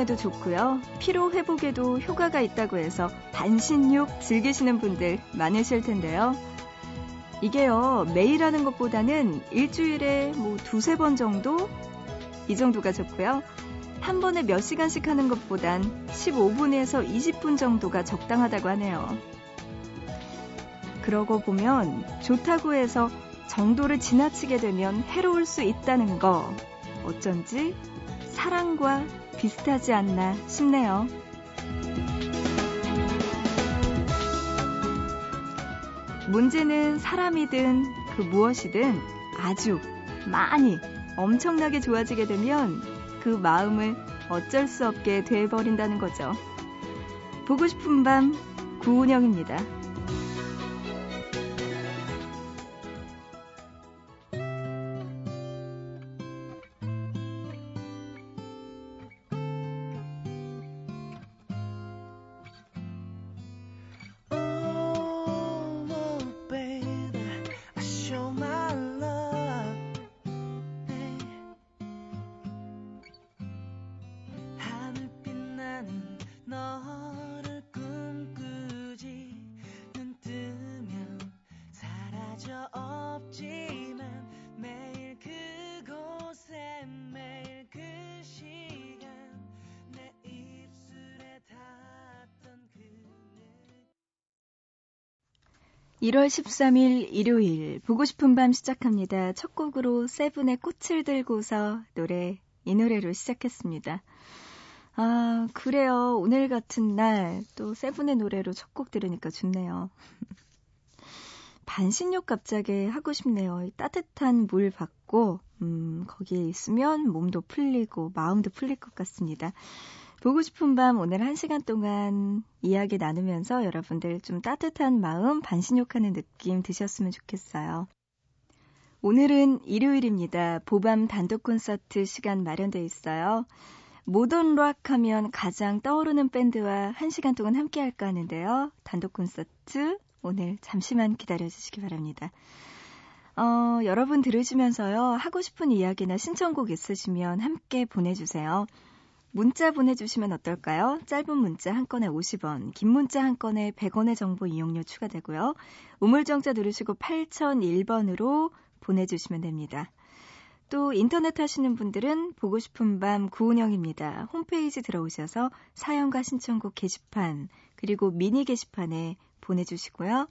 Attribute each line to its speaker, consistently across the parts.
Speaker 1: 혈액순환에도 좋고요. 피로 회복에도 효과가 있다고 해서 반신욕 즐기시는 분들 많으실 텐데요. 이게요, 매일 하는 것보다는 일주일에 뭐 두세 번 정도? 이 정도가 좋고요. 한 번에 몇 시간씩 하는 것보단 15분에서 20분 정도가 적당하다고 하네요. 그러고 보면 좋다고 해서 정도를 지나치게 되면 해로울 수 있다는 거 어쩐지 사랑과 비슷하지 않나 싶네요. 문제는 사람이든 그 무엇이든 아주 많이 엄청나게 좋아지게 되면 그 마음을 어쩔 수 없게 돼버린다는 거죠. 보고 싶은 밤 구은영입니다. 1월 13일 일요일 보고 싶은 밤 시작합니다. 첫 곡으로 세븐의 꽃을 들고서 노래 이 노래로 시작했습니다. 아 그래요. 오늘 같은 날 또 세븐의 노래로 첫 곡 들으니까 좋네요. 반신욕 갑자기 하고 싶네요. 따뜻한 물 받고 음, 거기에 있으면 몸도 풀리고 마음도 풀릴 것 같습니다. 보고 싶은 밤 오늘 한 시간 동안 이야기 나누면서 여러분들 좀 따뜻한 마음 반신욕하는 느낌 드셨으면 좋겠어요. 오늘은 일요일입니다. 보밤 단독 콘서트 시간 마련돼 있어요. 모던 락 하면 가장 떠오르는 밴드와 한 시간 동안 함께 할까 하는데요. 단독 콘서트 오늘 잠시만 기다려 주시기 바랍니다. 어, 여러분 들으시면서요. 하고 싶은 이야기나 신청곡 있으시면 함께 보내주세요. 문자 보내주시면 어떨까요? 짧은 문자 한 건에 50원, 긴 문자 한 건에 100원의 정보 이용료 추가되고요. 우물정자 누르시고 8001번으로 보내주시면 됩니다. 또 인터넷 하시는 분들은 보고 싶은 밤 구운영입니다. 홈페이지 들어오셔서 사연과 신청곡 게시판 그리고 미니 게시판에 보내주시고요.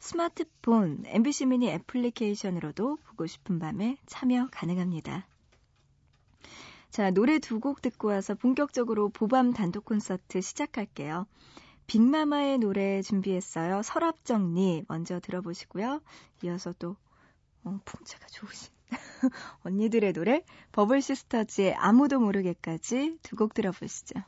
Speaker 1: 스마트폰 MBC 미니 애플리케이션으로도 보고 싶은 밤에 참여 가능합니다. 자, 노래 두 곡 듣고 와서 본격적으로 보밤 단독 콘서트 시작할게요. 빅마마의 노래 준비했어요. 서랍정리 먼저 들어보시고요. 이어서 또 어, 풍자가 좋으신 언니들의 노래 버블시스터즈의 아무도 모르게까지 두 곡 들어보시죠.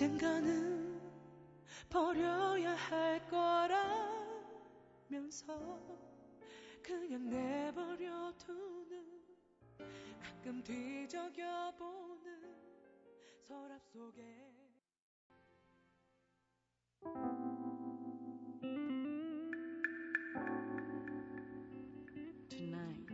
Speaker 1: 언젠가는 버려야 할 거라면서 그냥 내버려 두는 가끔 뒤적여 보는 서랍 속에 Tonight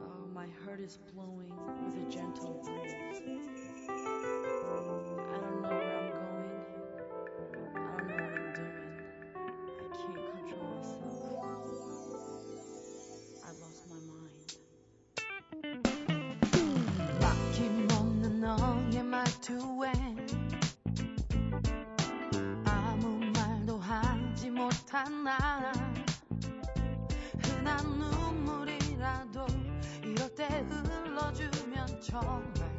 Speaker 1: oh my heart is blowing with a gentle breeze 하지 못한 나 흔한 눈물이라도 이럴 때 흘러주면 정말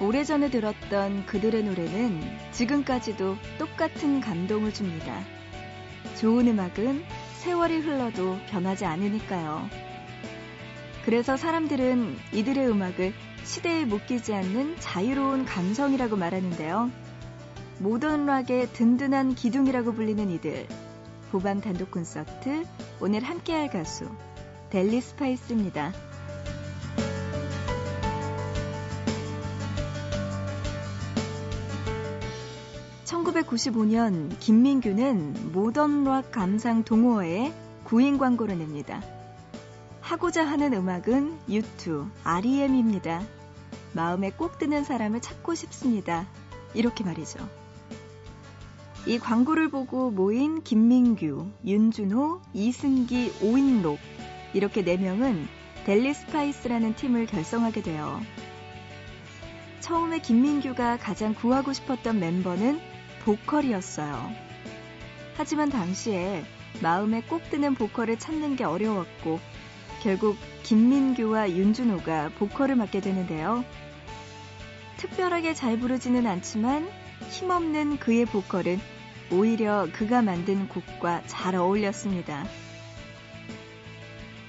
Speaker 1: 오래전에 들었던 그들의 노래는 지금까지도 똑같은 감동을 줍니다. 좋은 음악은 세월이 흘러도 변하지 않으니까요. 그래서 사람들은 이들의 음악을 시대에 묶이지 않는 자유로운 감성이라고 말하는데요. 모던 락의 든든한 기둥이라고 불리는 이들. 보밤 단독 콘서트 오늘 함께할 가수 델리 스파이스입니다. 1995년 김민규는 모던 락 감상 동호회에 구인 광고를 냅니다. 하고자 하는 음악은 U2, REM입니다. 마음에 꼭 드는 사람을 찾고 싶습니다. 이렇게 말이죠. 이 광고를 보고 모인 김민규, 윤준호, 이승기, 오인록 이렇게 4명은 델리 스파이스라는 팀을 결성하게 돼요. 처음에 김민규가 가장 구하고 싶었던 멤버는 보컬이었어요. 하지만 당시에 마음에 꼭 드는 보컬을 찾는 게 어려웠고 결국 김민규와 윤준호가 보컬을 맡게 되는데요. 특별하게 잘 부르지는 않지만 힘없는 그의 보컬은 오히려 그가 만든 곡과 잘 어울렸습니다.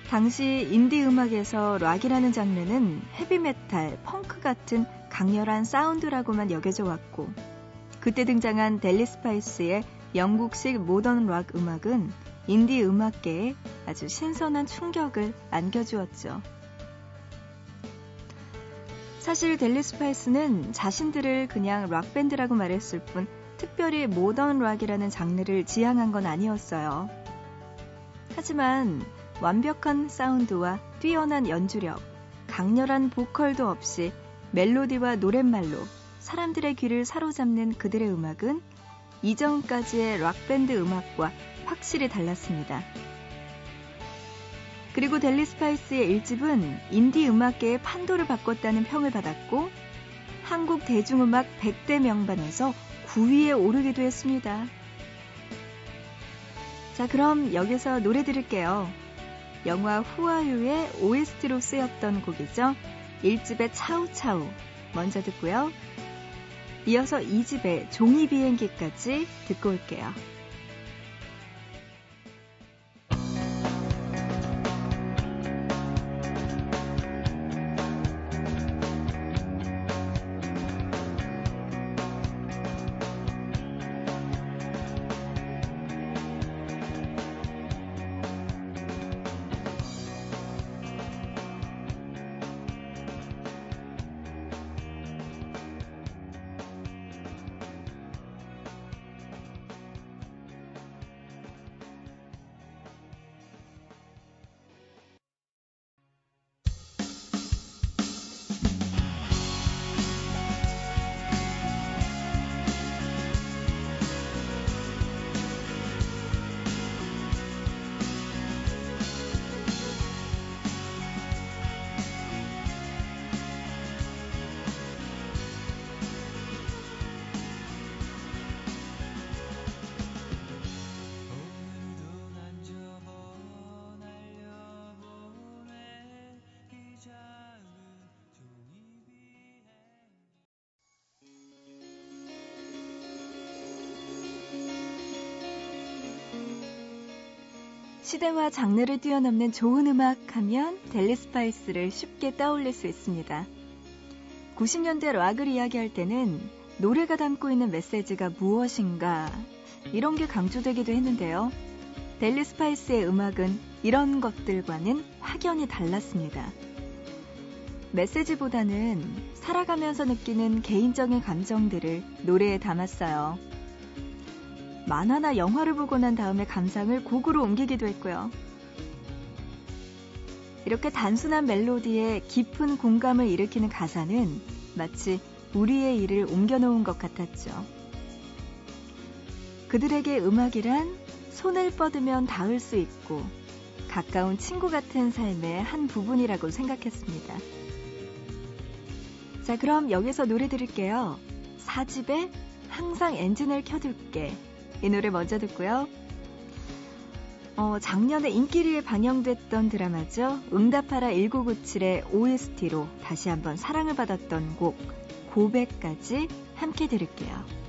Speaker 1: 당시 인디 음악에서 락이라는 장르는 헤비메탈, 펑크 같은 강렬한 사운드라고만 여겨져 왔고 그때 등장한 델리 스파이스의 영국식 모던 락 음악은 인디 음악계에 아주 신선한 충격을 안겨주었죠. 사실 델리 스파이스는 자신들을 그냥 락밴드라고 말했을 뿐 특별히 모던 락이라는 장르를 지향한 건 아니었어요. 하지만 완벽한 사운드와 뛰어난 연주력, 강렬한 보컬도 없이 멜로디와 노랫말로 사람들의 귀를 사로잡는 그들의 음악은 이전까지의 락밴드 음악과 확실히 달랐습니다. 그리고 델리 스파이스의 1집은 인디 음악계의 판도를 바꿨다는 평을 받았고 한국 대중음악 100대 명반에서 9위에 오르기도 했습니다. 자, 그럼 여기서 노래 들을게요. 영화 후아유의 OST로 쓰였던 곡이죠. 1집의 차우차우 먼저 듣고요. 이어서 2집의 종이 비행기까지 듣고 올게요. 시대와 장르를 뛰어넘는 좋은 음악 하면 델리 스파이스를 쉽게 떠올릴 수 있습니다. 90년대 락을 이야기할 때는 노래가 담고 있는 메시지가 무엇인가 이런 게 강조되기도 했는데요. 델리 스파이스의 음악은 이런 것들과는 확연히 달랐습니다. 메시지보다는 살아가면서 느끼는 개인적인 감정들을 노래에 담았어요. 만화나 영화를 보고 난 다음에 감상을 곡으로 옮기기도 했고요. 이렇게 단순한 멜로디에 깊은 공감을 일으키는 가사는 마치 우리의 일을 옮겨놓은 것 같았죠. 그들에게 음악이란 손을 뻗으면 닿을 수 있고 가까운 친구 같은 삶의 한 부분이라고 생각했습니다. 자, 그럼 여기서 노래 들을게요. 사집에 항상 엔진을 켜둘게. 이 노래 먼저 듣고요. 어, 작년에 인기리에 방영됐던 드라마죠. 응답하라 1997의 OST로 다시 한번 사랑을 받았던 곡 고백까지 함께 들을게요.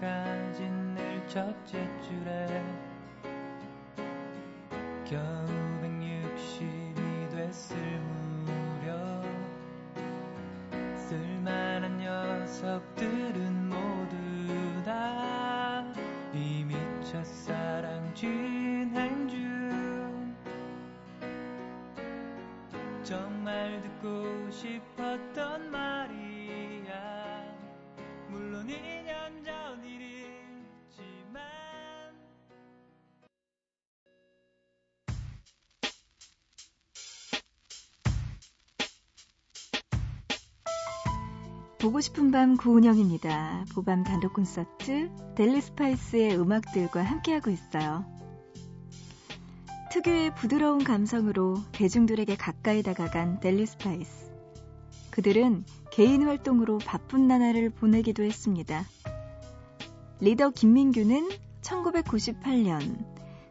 Speaker 2: 때까지 늘 첫째 줄에 겨우 160이 됐을 무렵 쓸만한 녀석들은 모두 다 이미 첫사랑 진행 중. 정말 듣고 싶었던
Speaker 1: 보고 싶은 밤 구은영입니다. 보밤 단독 콘서트 델리 스파이스의 음악들과 함께하고 있어요. 특유의 부드러운 감성으로 대중들에게 가까이 다가간 델리 스파이스. 그들은 개인 활동으로 바쁜 나날을 보내기도 했습니다. 리더 김민규는 1998년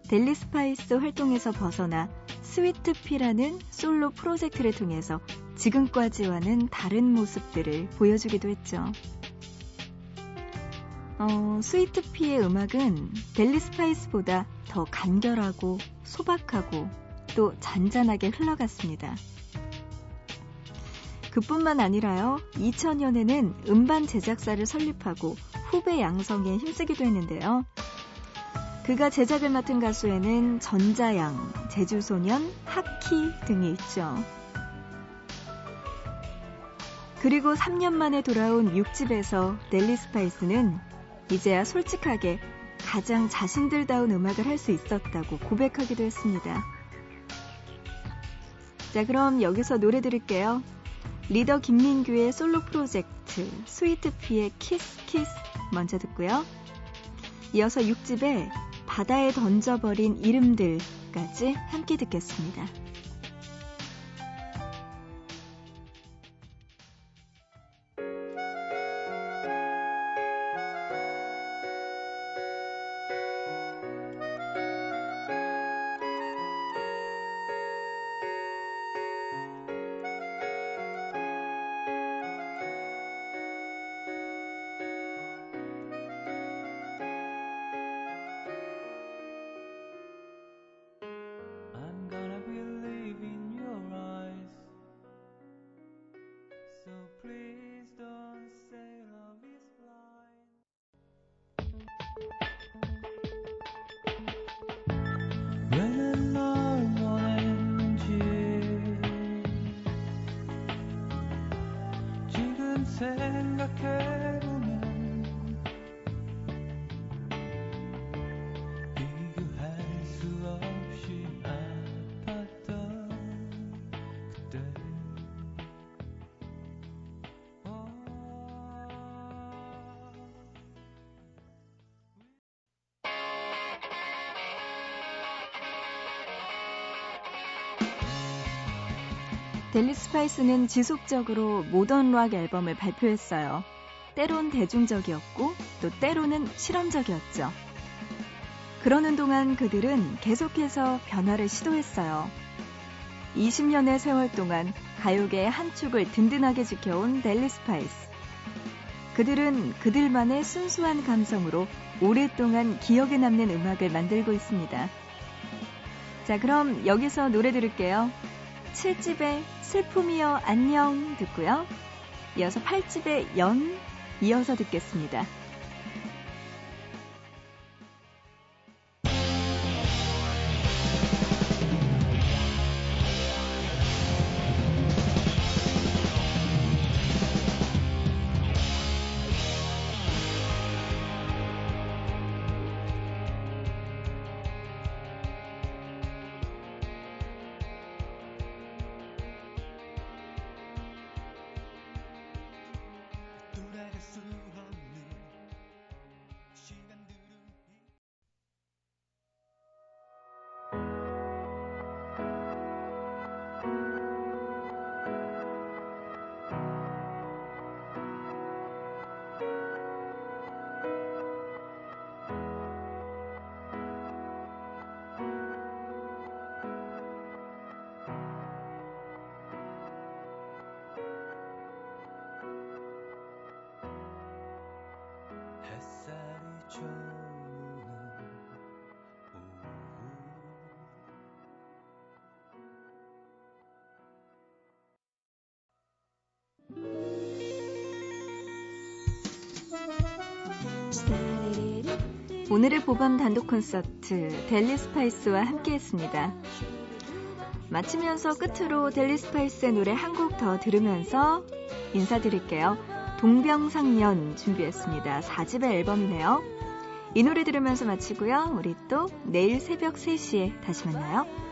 Speaker 1: 델리 스파이스 활동에서 벗어나 스위트피라는 솔로 프로젝트를 통해서 지금까지와는 다른 모습들을 보여주기도 했죠. 어, 스위트피의 음악은 델리 스파이스보다 더 간결하고 소박하고 또 잔잔하게 흘러갔습니다. 그뿐만 아니라요, 2000년에는 음반 제작사를 설립하고 후배 양성에 힘쓰기도 했는데요. 그가 제작을 맡은 가수에는 전자양, 제주소년, 하키 등이 있죠. 그리고 3년 만에 돌아온 6집에서 델리 스파이스는 이제야 솔직하게 가장 자신들다운 음악을 할 수 있었다고 고백하기도 했습니다. 자, 그럼 여기서 노래 들을게요. 리더 김민규의 솔로 프로젝트 스위트피의 키스 키스 먼저 듣고요. 이어서 6집에 바다에 던져버린 이름들까지 함께 듣겠습니다. 델리 스파이스는 지속적으로 모던 락 앨범을 발표했어요. 때론 대중적이었고 또 때로는 실험적이었죠. 그러는 동안 그들은 계속해서 변화를 시도했어요. 20년의 세월 동안 가요계의 한 축을 든든하게 지켜온 델리 스파이스. 그들은 그들만의 순수한 감성으로 오랫동안 기억에 남는 음악을 만들고 있습니다. 자, 그럼 여기서 노래 들을게요. 7집의 슬픔이여 안녕 듣고요. 이어서 8집의 연 이어서 듣겠습니다. 오늘의 보밤 단독 콘서트 델리 스파이스와 함께했습니다. 마치면서 끝으로 델리 스파이스의 노래 한 곡 더 들으면서 인사드릴게요. 동병상련 준비했습니다. 4집의 앨범이네요. 이 노래 들으면서 마치고요. 우리 또 내일 새벽 3시에 다시 만나요.